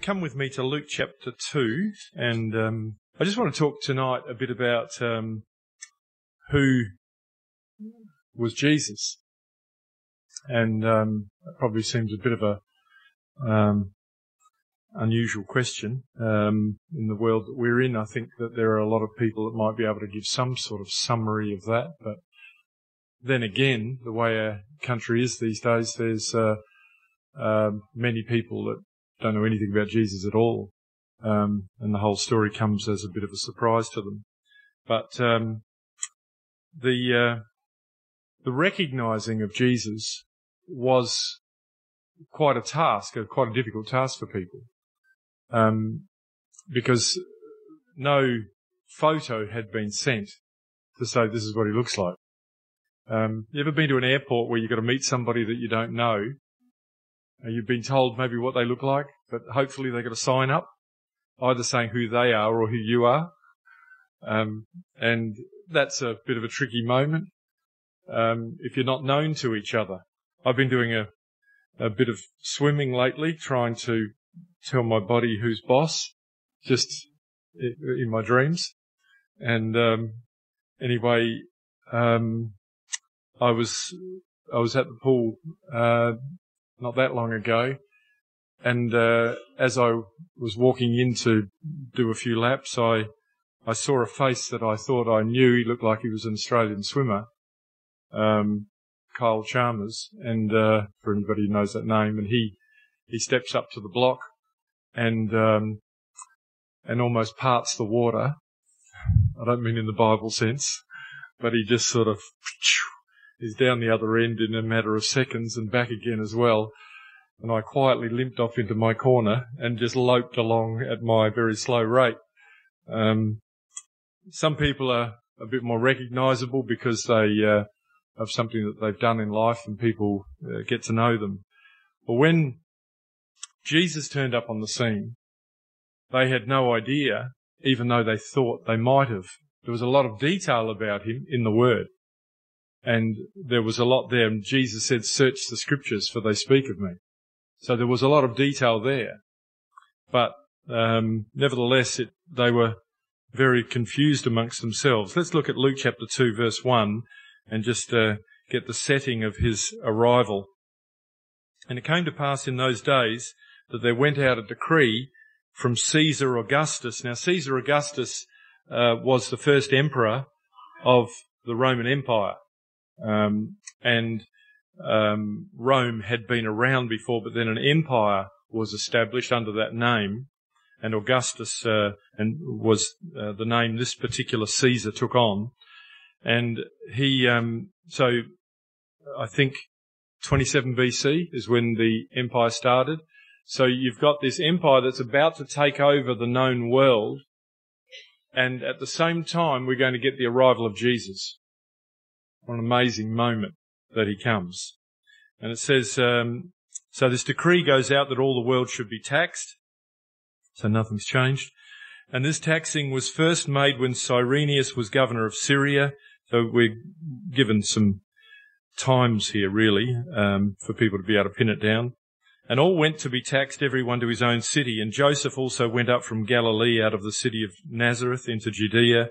come with me to Luke chapter 2, and um, I just want to talk tonight a bit about um, who was Jesus. And um, it probably seems a bit of a um, unusual question um, in the world that we're in. I think that there are a lot of people that might be able to give some sort of summary of that, but then again, the way our country is these days, there's uh, uh, many people that don't know anything about Jesus at all, um, and the whole story comes as a bit of a surprise to them. But um, the uh, the recognizing of Jesus was quite a task, quite a difficult task for people, um, because no photo had been sent to say this is what he looks like. Um, you ever been to an airport where you've got to meet somebody that you don't know? You've been told maybe what they look like, but hopefully they've got to sign up, either saying who they are or who you are. Um, and that's a bit of a tricky moment um, if you're not known to each other. I've been doing a, a bit of swimming lately, trying to tell my body who's boss, just in my dreams. And um, anyway, um, I was I was at the pool uh, not that long ago, and uh, as I was walking in to do a few laps, I I saw a face that I thought I knew. He looked like he was an Australian swimmer, um, Kyle Chalmers, and uh, for anybody who knows that name, and he he steps up to the block and um, and almost parts the water. I don't mean in the Bible sense, but he just sort of is down the other end in a matter of seconds and back again as well. And I quietly limped off into my corner and just loped along at my very slow rate. Um, some people are a bit more recognizable because they uh, have something that they've done in life and people uh, get to know them. But when Jesus turned up on the scene, they had no idea, even though they thought they might have. There was a lot of detail about him in the Word. And there was a lot there. And Jesus said, search the scriptures for they speak of me. So there was a lot of detail there. But, um, nevertheless, it, they were very confused amongst themselves. Let's look at Luke chapter 2 verse 1 and just, uh, get the setting of his arrival. And it came to pass in those days that there went out a decree from Caesar Augustus. Now Caesar Augustus, uh, was the first emperor of the Roman Empire. Um, and um, Rome had been around before, but then an empire was established under that name, and Augustus uh, and was uh, the name this particular Caesar took on, and he um, so I think 27 BC is when the empire started. So you've got this empire that's about to take over the known world, and at the same time we're going to get the arrival of Jesus. What an amazing moment that he comes. And it says, um, so this decree goes out that all the world should be taxed. So nothing's changed. And this taxing was first made when Cyrenius was governor of Syria. So we're given some times here, really, um, for people to be able to pin it down. And all went to be taxed, every one to his own city. And Joseph also went up from Galilee out of the city of Nazareth into Judea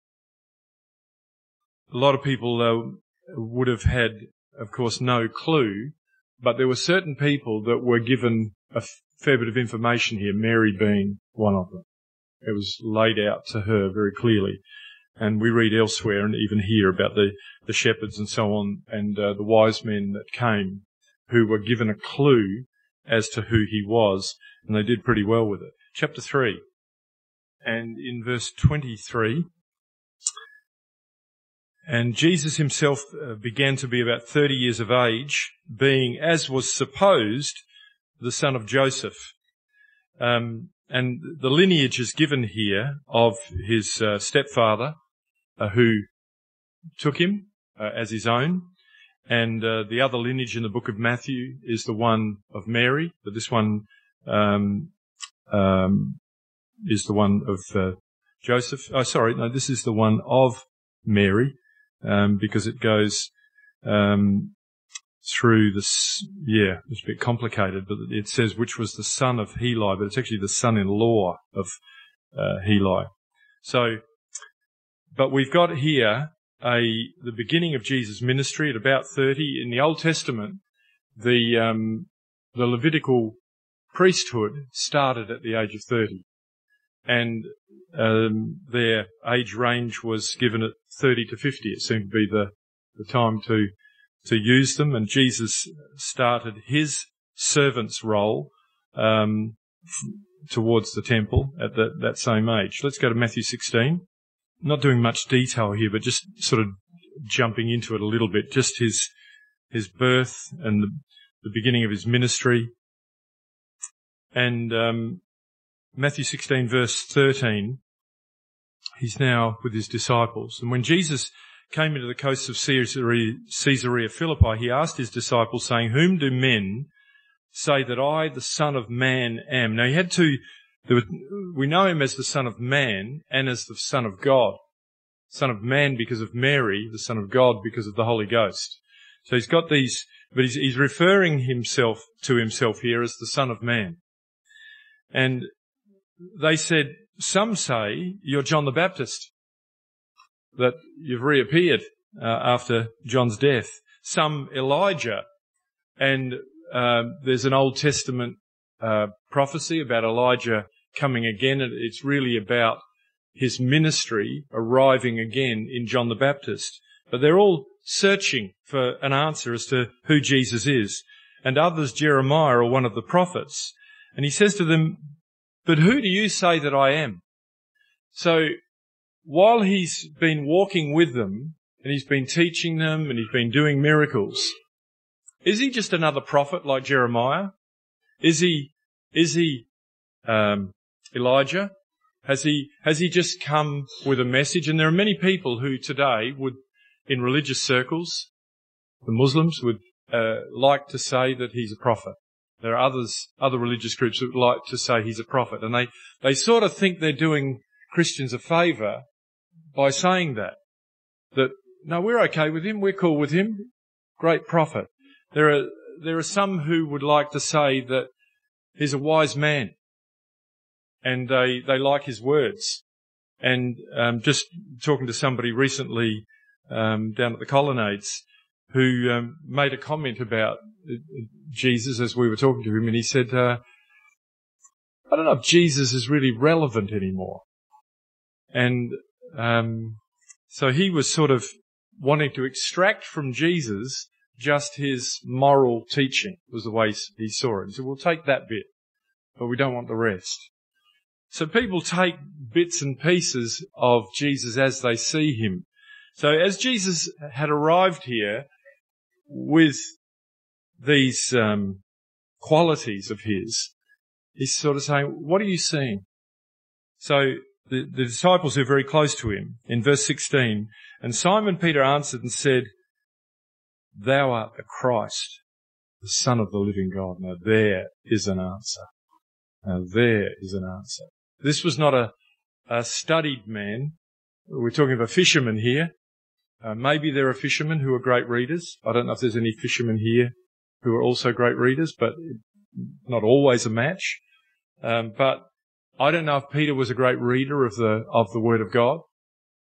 a lot of people uh, would have had, of course, no clue, but there were certain people that were given a fair bit of information here, Mary being one of them. It was laid out to her very clearly. And we read elsewhere and even here about the, the shepherds and so on and uh, the wise men that came who were given a clue as to who he was and they did pretty well with it. Chapter 3. And in verse 23, and Jesus himself uh, began to be about 30 years of age, being, as was supposed, the son of Joseph. Um, and the lineage is given here of his uh, stepfather, uh, who took him uh, as his own, and uh, the other lineage in the book of Matthew is the one of Mary, but this one um, um, is the one of uh, Joseph. Oh, sorry, no, this is the one of Mary, um, because it goes um, through this. Yeah, it's a bit complicated, but it says which was the son of Heli, but it's actually the son-in-law of uh, Heli. So, but we've got here a the beginning of Jesus' ministry at about thirty in the Old Testament. The um, the Levitical priesthood started at the age of thirty, and um, their age range was given at 30 to 50. It seemed to be the, the time to, to use them. And Jesus started his servant's role, um, towards the temple at that, that same age. Let's go to Matthew 16. Not doing much detail here, but just sort of jumping into it a little bit. Just his, his birth and the, the beginning of his ministry. And, um, Matthew 16 verse 13, he's now with his disciples. And when Jesus came into the coasts of Caesarea, Philippi, he asked his disciples saying, whom do men say that I, the son of man, am? Now he had to, we know him as the son of man and as the son of God. Son of man because of Mary, the son of God because of the Holy Ghost. So he's got these, but he's, he's referring himself to himself here as the son of man. And they said, some say you're John the Baptist, that you've reappeared uh, after John's death. Some Elijah, and uh, there's an Old Testament uh, prophecy about Elijah coming again. It's really about his ministry arriving again in John the Baptist. But they're all searching for an answer as to who Jesus is. And others, Jeremiah or one of the prophets. And he says to them, but who do you say that I am? So while he's been walking with them and he's been teaching them and he's been doing miracles, is he just another prophet like Jeremiah? Is he, is he, um, Elijah? Has he, has he just come with a message? And there are many people who today would, in religious circles, the Muslims would uh, like to say that he's a prophet. There are others, other religious groups that like to say he's a prophet, and they, they sort of think they're doing Christians a favour by saying that. That, no, we're okay with him, we're cool with him, great prophet. There are, there are some who would like to say that he's a wise man, and they, they like his words. And um, just talking to somebody recently um, down at the colonnades who um, made a comment about Jesus as we were talking to him, and he said, uh, "I don't know if Jesus is really relevant anymore." And um, so he was sort of wanting to extract from Jesus just his moral teaching was the way he saw it. He said, "We'll take that bit, but we don't want the rest." So people take bits and pieces of Jesus as they see him. So as Jesus had arrived here with these um, qualities of his, he's sort of saying, what are you seeing? So the, the disciples are very close to him in verse 16, and Simon Peter answered and said, thou art the Christ, the son of the living God. Now there is an answer. Now there is an answer. This was not a, a studied man. We're talking of a fisherman here. Uh, maybe there are fishermen who are great readers. I don't know if there's any fishermen here who are also great readers, but not always a match. Um, but I don't know if Peter was a great reader of the of the Word of God,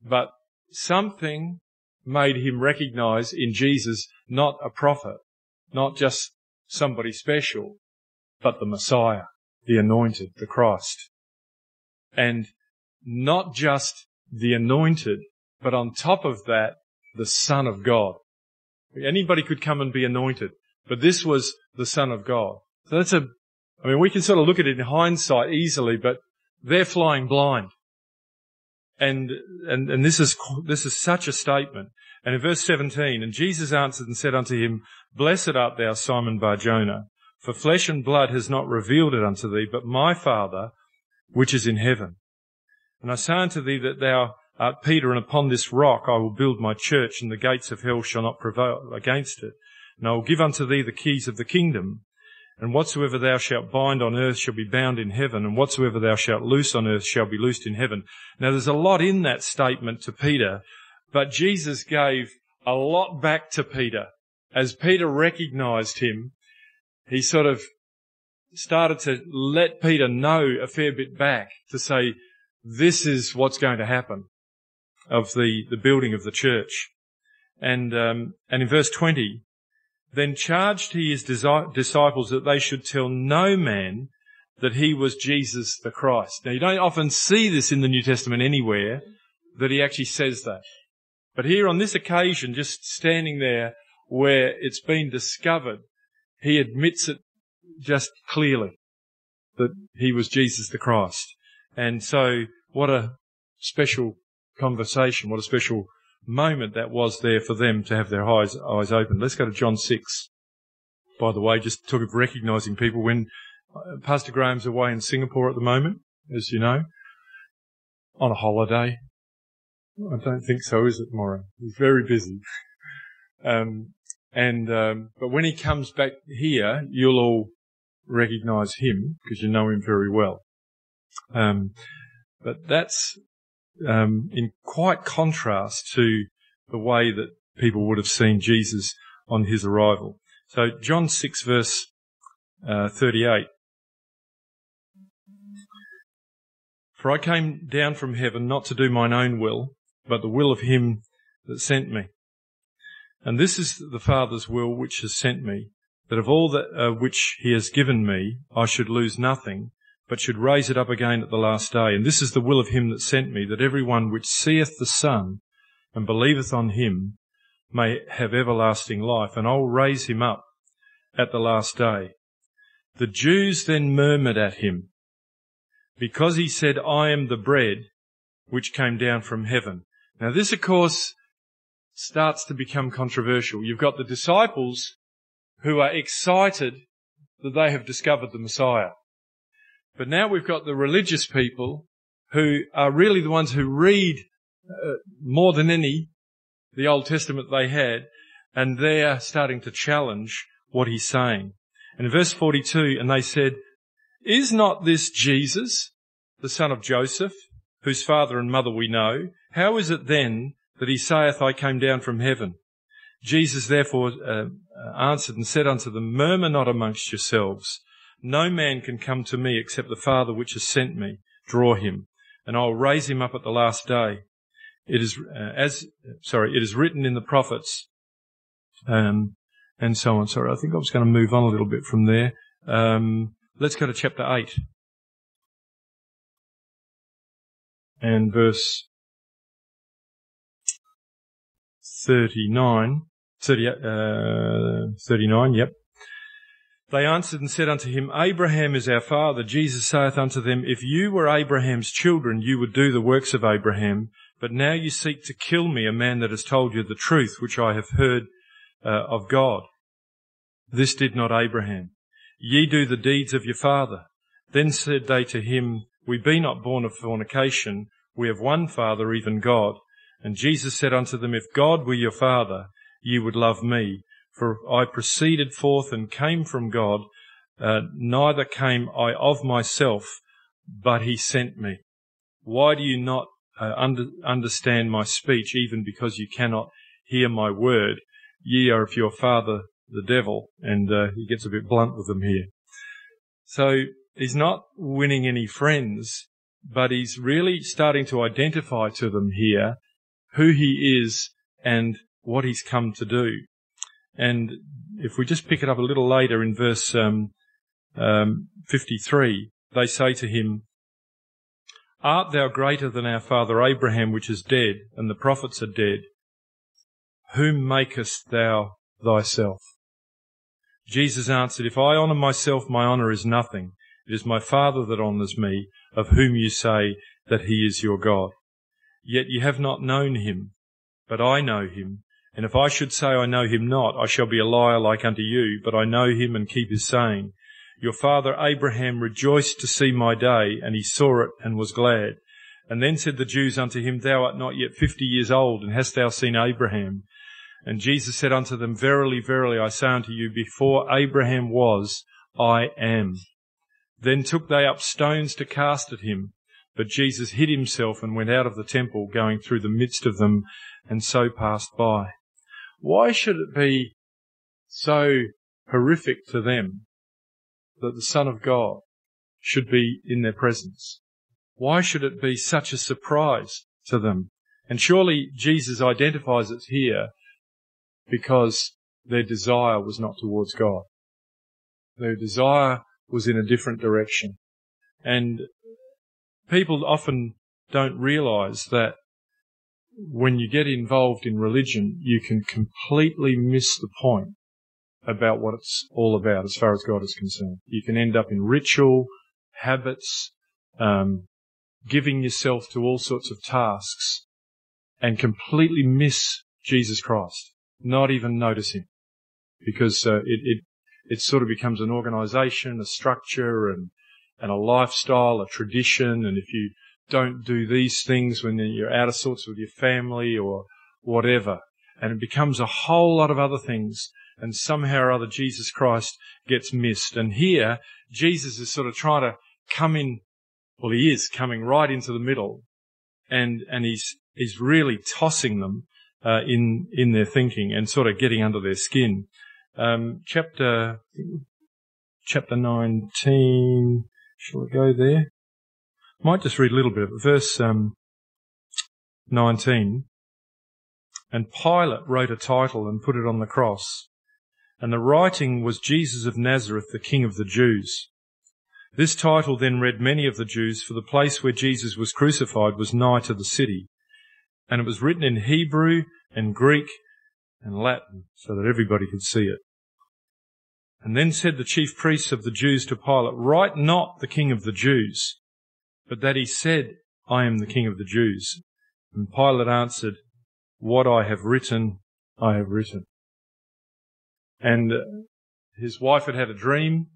but something made him recognize in Jesus not a prophet, not just somebody special, but the Messiah, the anointed, the Christ. And not just the anointed, but on top of that, the Son of God. Anybody could come and be anointed, but this was the Son of God. So that's a, I mean, we can sort of look at it in hindsight easily, but they're flying blind. And, and, and this is, this is such a statement. And in verse 17, and Jesus answered and said unto him, Blessed art thou, Simon Barjona, for flesh and blood has not revealed it unto thee, but my Father which is in heaven. And I say unto thee that thou art Peter, and upon this rock I will build my church, and the gates of hell shall not prevail against it. And I will give unto thee the keys of the kingdom. And whatsoever thou shalt bind on earth shall be bound in heaven, and whatsoever thou shalt loose on earth shall be loosed in heaven. Now there's a lot in that statement to Peter, but Jesus gave a lot back to Peter. As Peter recognized him, he sort of started to let Peter know a fair bit back to say, this is what's going to happen of the, the building of the church. And, um, and in verse 20, then charged he his disciples that they should tell no man that he was Jesus the Christ. Now you don't often see this in the New Testament anywhere that he actually says that. But here on this occasion, just standing there where it's been discovered, he admits it just clearly that he was Jesus the Christ. And so what a special conversation, what a special moment that was there for them to have their eyes, eyes open. Let's go to John 6. By the way, just talk of recognizing people when uh, Pastor Graham's away in Singapore at the moment, as you know, on a holiday. I don't think so, is it, Maura? He's very busy. um, and, um, but when he comes back here, you'll all recognize him because you know him very well. Um, but that's um, in quite contrast to the way that people would have seen Jesus on his arrival. So John 6 verse uh, 38. For I came down from heaven not to do mine own will, but the will of him that sent me. And this is the Father's will which has sent me, that of all that uh, which he has given me, I should lose nothing, but should raise it up again at the last day. And this is the will of him that sent me, that every one which seeth the Son and believeth on him may have everlasting life, and I'll raise him up at the last day. The Jews then murmured at him, because he said, I am the bread which came down from heaven. Now this, of course, starts to become controversial. You've got the disciples who are excited that they have discovered the Messiah. But now we've got the religious people who are really the ones who read uh, more than any the Old Testament they had, and they're starting to challenge what he's saying. And in verse 42, and they said, Is not this Jesus, the son of Joseph, whose father and mother we know? How is it then that he saith, I came down from heaven? Jesus therefore uh, answered and said unto them, Murmur not amongst yourselves. No man can come to me except the Father which has sent me draw him, and I'll raise him up at the last day. It is uh, as sorry, it is written in the prophets, um, and so on. Sorry, I think I was going to move on a little bit from there. Um, let's go to chapter eight and verse 39, 30, uh, 39, yep. They answered and said unto him, Abraham is our father. Jesus saith unto them, If you were Abraham's children, you would do the works of Abraham. But now you seek to kill me, a man that has told you the truth, which I have heard uh, of God. This did not Abraham. Ye do the deeds of your father. Then said they to him, We be not born of fornication. We have one father, even God. And Jesus said unto them, If God were your father, ye would love me, for I proceeded forth and came from God, uh, neither came I of myself, but he sent me. Why do you not uh, under, understand my speech, even because you cannot hear my word? Ye are of your father the devil, and uh, he gets a bit blunt with them here. So he's not winning any friends, but he's really starting to identify to them here who he is and what he's come to do. And if we just pick it up a little later in verse um, um, 53, they say to him, Art thou greater than our father Abraham, which is dead, and the prophets are dead? Whom makest thou thyself? Jesus answered, If I honour myself, my honour is nothing. It is my Father that honours me, of whom you say that he is your God. Yet you have not known him, but I know him, and if I should say I know him not, I shall be a liar like unto you, but I know him and keep his saying. Your father Abraham rejoiced to see my day, and he saw it and was glad. And then said the Jews unto him, Thou art not yet fifty years old, and hast thou seen Abraham? And Jesus said unto them, Verily, verily, I say unto you, before Abraham was, I am. Then took they up stones to cast at him. But Jesus hid himself and went out of the temple, going through the midst of them, and so passed by. Why should it be so horrific to them that the Son of God should be in their presence? Why should it be such a surprise to them? And surely Jesus identifies it here because their desire was not towards God. Their desire was in a different direction. And people often don't realize that when you get involved in religion, you can completely miss the point about what it's all about as far as God is concerned. You can end up in ritual, habits, um, giving yourself to all sorts of tasks and completely miss Jesus Christ, not even notice him because uh, it, it, it sort of becomes an organization, a structure and, and a lifestyle, a tradition. And if you don't do these things when you're out of sorts with your family or whatever, and it becomes a whole lot of other things, and somehow or other Jesus Christ gets missed. And here, Jesus is sort of trying to come in, well, he is coming right into the middle, and, and he's, he's really tossing them, uh, in, in their thinking and sort of getting under their skin. Um, chapter, chapter 19, shall we go there? Might just read a little bit of it. Verse um, 19. And Pilate wrote a title and put it on the cross. And the writing was Jesus of Nazareth, the King of the Jews. This title then read many of the Jews, for the place where Jesus was crucified was nigh to the city. And it was written in Hebrew and Greek and Latin, so that everybody could see it. And then said the chief priests of the Jews to Pilate, Write not the King of the Jews, but that he said, I am the king of the Jews. And Pilate answered, What I have written, I have written. And uh, his wife had had a dream,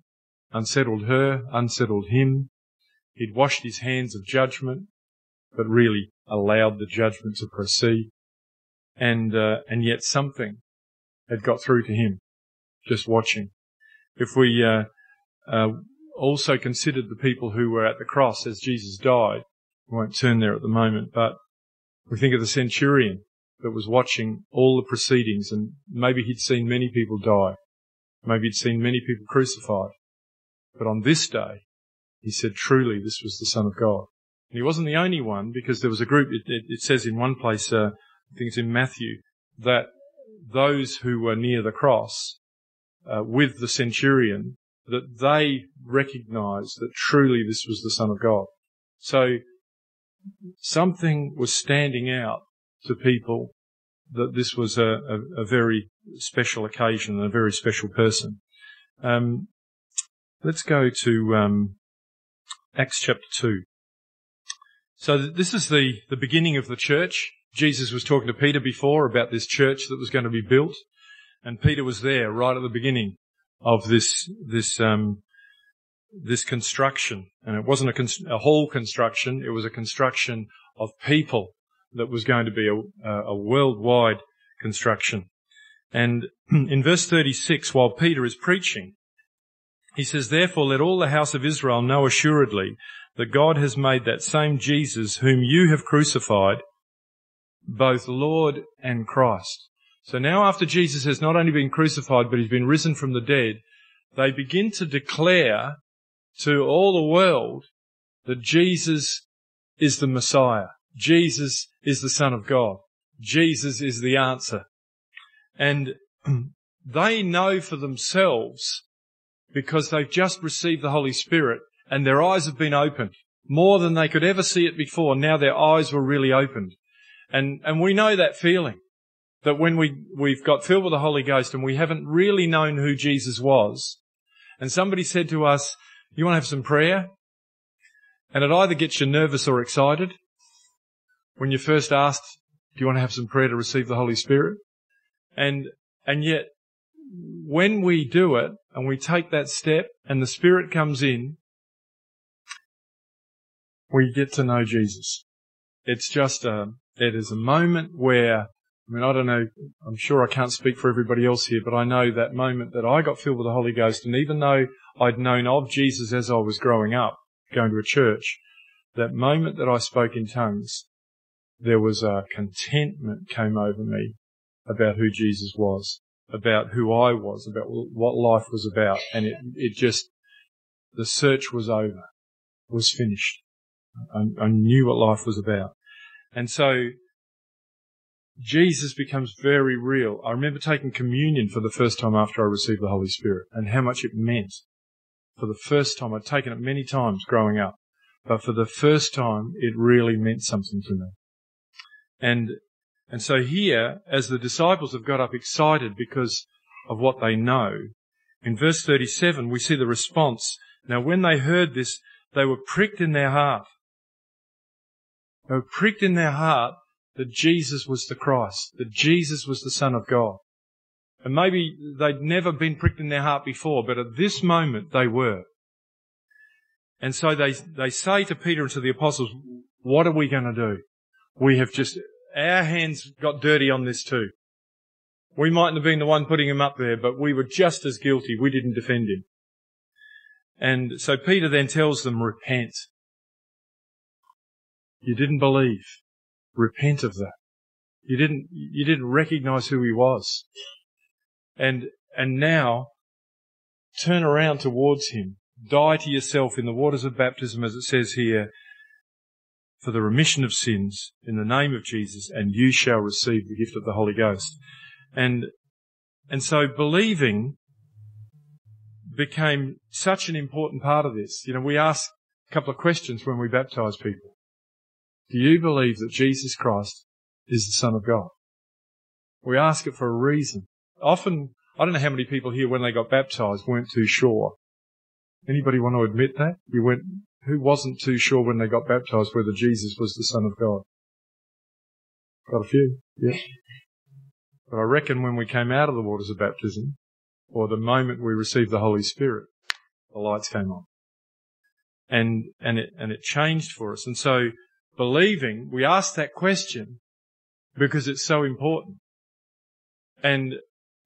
unsettled her, unsettled him. He'd washed his hands of judgment, but really allowed the judgment to proceed. And, uh, and yet something had got through to him, just watching. If we, uh, uh, also considered the people who were at the cross as Jesus died. We won't turn there at the moment, but we think of the centurion that was watching all the proceedings and maybe he'd seen many people die. Maybe he'd seen many people crucified. But on this day, he said, truly, this was the Son of God. And he wasn't the only one because there was a group, it, it, it says in one place, uh, I think it's in Matthew, that those who were near the cross uh, with the centurion that they recognized that truly this was the Son of God. So something was standing out to people that this was a, a, a very special occasion and a very special person. Um, let's go to um, Acts chapter 2. So this is the, the beginning of the church. Jesus was talking to Peter before about this church that was going to be built. And Peter was there right at the beginning of this this um, this construction, and it wasn't a, cons- a whole construction; it was a construction of people that was going to be a, a worldwide construction. And in verse 36, while Peter is preaching, he says, Therefore let all the house of Israel know assuredly that God has made that same Jesus whom you have crucified both Lord and Christ. So now after Jesus has not only been crucified, but he's been risen from the dead, they begin to declare to all the world that Jesus is the Messiah. Jesus is the Son of God. Jesus is the answer. And they know for themselves because they've just received the Holy Spirit and their eyes have been opened more than they could ever see it before. Now their eyes were really opened. And, and we know that feeling that when we, we've got filled with the Holy Ghost and we haven't really known who Jesus was, and somebody said to us, you want to have some prayer? And it either gets you nervous or excited. When you first asked, do you want to have some prayer to receive the Holy Spirit? And, and yet when we do it and we take that step and the Spirit comes in, we get to know Jesus. It's just a, it is a moment where, I mean, I don't know, I'm sure I can't speak for everybody else here, but I know that moment that I got filled with the Holy Ghost, and even though I'd known of Jesus as I was growing up, going to a church, that moment that I spoke in tongues, there was a contentment came over me about who Jesus was, about who I was, about what life was about, and it, it just, the search was over, was finished. I, I knew what life was about. And so, Jesus becomes very real. I remember taking communion for the first time after I received the Holy Spirit and how much it meant. For the first time, I'd taken it many times growing up, but for the first time, it really meant something to me. And, and so here, as the disciples have got up excited because of what they know, in verse 37, we see the response. Now, when they heard this, they were pricked in their heart. They were pricked in their heart that Jesus was the Christ, that Jesus was the Son of God. And maybe they'd never been pricked in their heart before, but at this moment they were. And so they, they say to Peter and to the apostles, what are we going to do? We have just, our hands got dirty on this too. We mightn't have been the one putting him up there, but we were just as guilty. We didn't defend him. And so Peter then tells them, repent. You didn't believe. Repent of that. You didn't, you didn't recognize who he was. And, and now turn around towards him. Die to yourself in the waters of baptism, as it says here, for the remission of sins in the name of Jesus, and you shall receive the gift of the Holy Ghost. And, and so believing became such an important part of this. You know, we ask a couple of questions when we baptize people. Do you believe that Jesus Christ is the Son of God? We ask it for a reason. Often, I don't know how many people here when they got baptized weren't too sure. Anybody want to admit that? You went, who wasn't too sure when they got baptized whether Jesus was the Son of God? Got a few, yeah. But I reckon when we came out of the waters of baptism, or the moment we received the Holy Spirit, the lights came on. And, and it, and it changed for us. And so believing, we ask that question because it's so important. And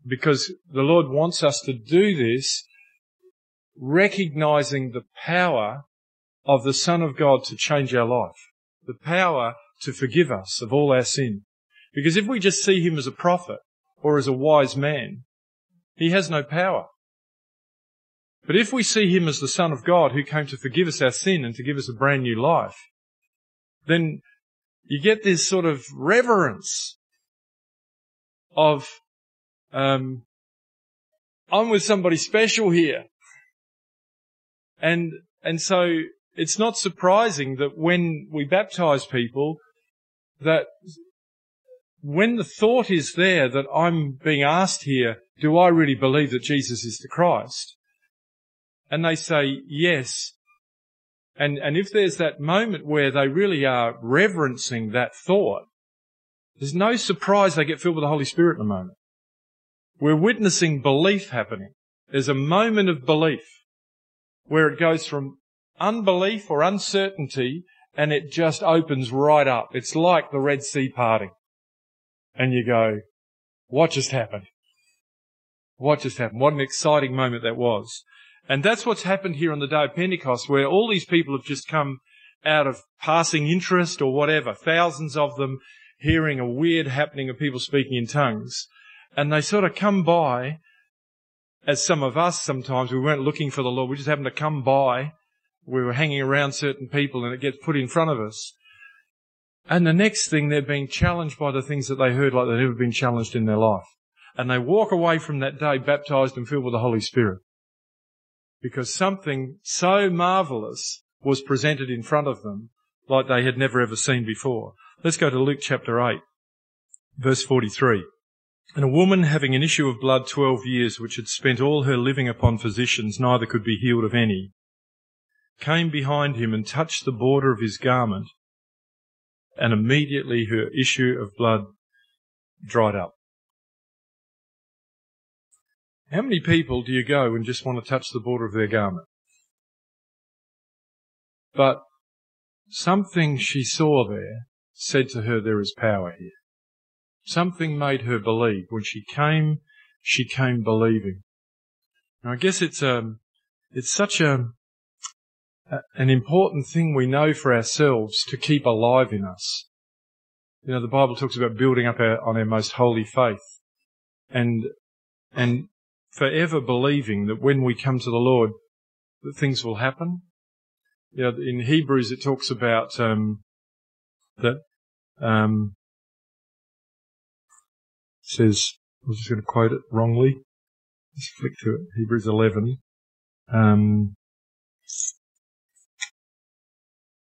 because the Lord wants us to do this, recognizing the power of the Son of God to change our life, the power to forgive us of all our sin. Because if we just see him as a prophet or as a wise man, he has no power. But if we see him as the Son of God who came to forgive us our sin and to give us a brand new life, then you get this sort of reverence of, um, I'm with somebody special here. And, and so it's not surprising that when we baptize people, that when the thought is there that I'm being asked here, do I really believe that Jesus is the Christ? And they say yes, and, and if there's that moment where they really are reverencing that thought, there's no surprise they get filled with the Holy Spirit in the moment. We're witnessing belief happening. There's a moment of belief where it goes from unbelief or uncertainty and it just opens right up. It's like the Red Sea parting. And you go, what just happened? What just happened? What an exciting moment that was. And that's what's happened here on the day of Pentecost, where all these people have just come out of passing interest or whatever, thousands of them hearing a weird happening of people speaking in tongues. And they sort of come by, as some of us sometimes, we weren't looking for the Lord, we just happened to come by. We were hanging around certain people and it gets put in front of us. And the next thing, they're being challenged by the things that they heard like they've never been challenged in their life. And they walk away from that day baptized and filled with the Holy Spirit because something so marvelous was presented in front of them like they had never ever seen before. Let's go to Luke chapter 8, verse 43. And a woman having an issue of blood 12 years, which had spent all her living upon physicians, neither could be healed of any, came behind him and touched the border of his garment, and immediately her issue of blood dried up. How many people do you go and just want to touch the border of their garment? But something she saw there said to her, there is power here. Something made her believe. When she came, she came believing. Now I guess it's um, it's such a, an important thing we know for ourselves to keep alive in us. You know, the Bible talks about building up our, on our most holy faith, and and forever believing that when we come to the Lord, that things will happen. You know, in Hebrews it talks about um, that um, says I was just going to quote it wrongly. Let's flick to it. Hebrews 11. Um,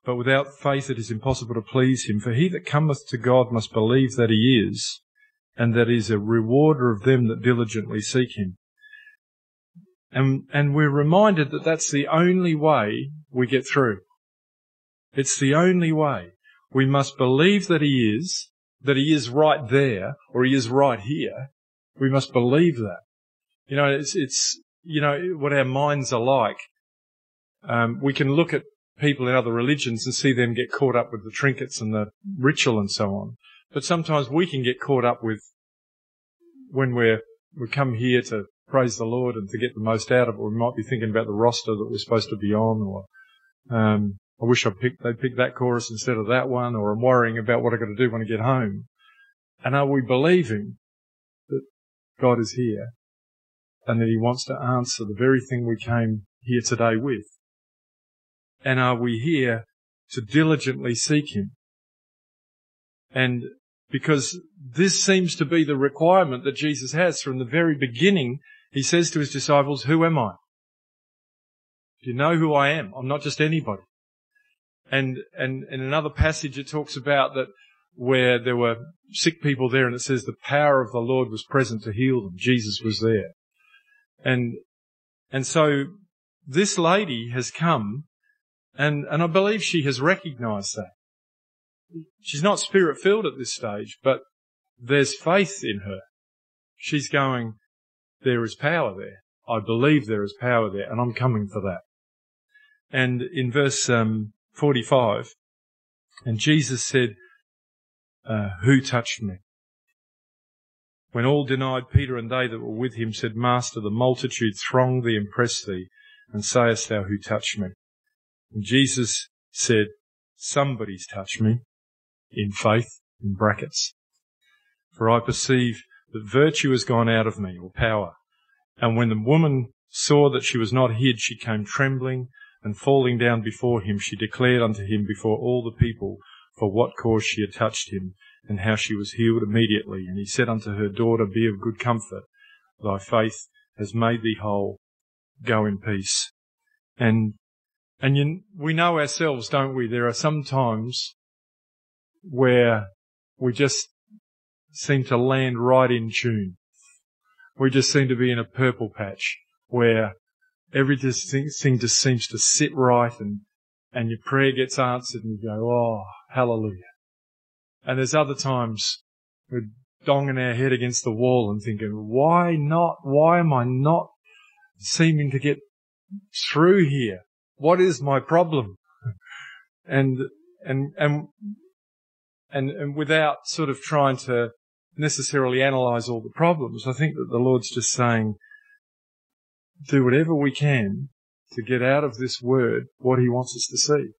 but without faith it is impossible to please him. For he that cometh to God must believe that he is, and that he is a rewarder of them that diligently seek him. And, and we're reminded that that's the only way we get through. It's the only way. We must believe that he is, that he is right there, or he is right here. We must believe that. You know, it's, it's, you know, what our minds are like. Um, we can look at people in other religions and see them get caught up with the trinkets and the ritual and so on. But sometimes we can get caught up with when we're, we come here to praise the Lord and to get the most out of it. We might be thinking about the roster that we're supposed to be on or, um, I wish I picked, they'd pick that chorus instead of that one, or I'm worrying about what I've got to do when I get home. And are we believing that God is here and that he wants to answer the very thing we came here today with? And are we here to diligently seek him? And because this seems to be the requirement that Jesus has from the very beginning, he says to his disciples, who am I? Do you know who I am? I'm not just anybody. And, and in another passage it talks about that where there were sick people there and it says the power of the Lord was present to heal them. Jesus was there. And, and so this lady has come and, and I believe she has recognized that. She's not spirit filled at this stage, but there's faith in her. She's going, there is power there. I believe there is power there and I'm coming for that. And in verse um, 45, and Jesus said, uh, who touched me? When all denied, Peter and they that were with him said, Master, the multitude throng thee and press thee, and sayest thou, Who touched me? And Jesus said, Somebody's touched me, in faith, in brackets. For I perceive that virtue has gone out of me, or power. And when the woman saw that she was not hid, she came trembling, and falling down before him, she declared unto him before all the people for what cause she had touched him, and how she was healed immediately. And he said unto her, Daughter, be of good comfort. Thy faith has made thee whole. Go in peace. And, and you, we know ourselves, don't we? There are some times where we just seem to land right in tune. We just seem to be in a purple patch where everything just seems to sit right and, and your prayer gets answered and you go, oh, hallelujah. And there's other times we're donging our head against the wall and thinking, why not? Why am I not seeming to get through here? What is my problem? and, and, and, and, and without sort of trying to necessarily analyze all the problems, I think that the Lord's just saying, do whatever we can to get out of this word what he wants us to see.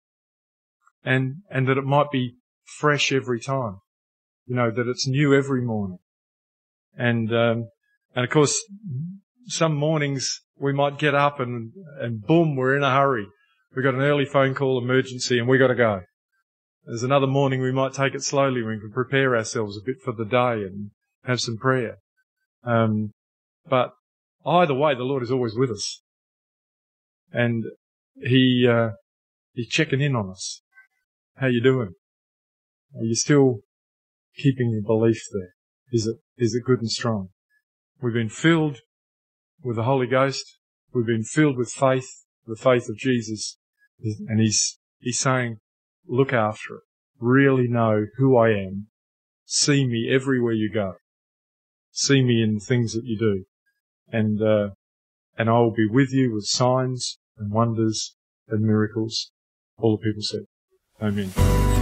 And, and that it might be fresh every time. You know, that it's new every morning. And, um, and of course, some mornings we might get up and, and boom, we're in a hurry. We've got an early phone call emergency and we got to go. There's another morning we might take it slowly. We can prepare ourselves a bit for the day and have some prayer. Um, but either way, the Lord is always with us. And He, uh, He's checking in on us. How you doing? Are you still keeping your belief there? Is it, is it good and strong? We've been filled with the Holy Ghost. We've been filled with faith, the faith of Jesus. And He's, He's saying, look after it. Really know who I am. See me everywhere you go. See me in the things that you do and uh, and I will be with you with signs and wonders and miracles. All the people said, Amen.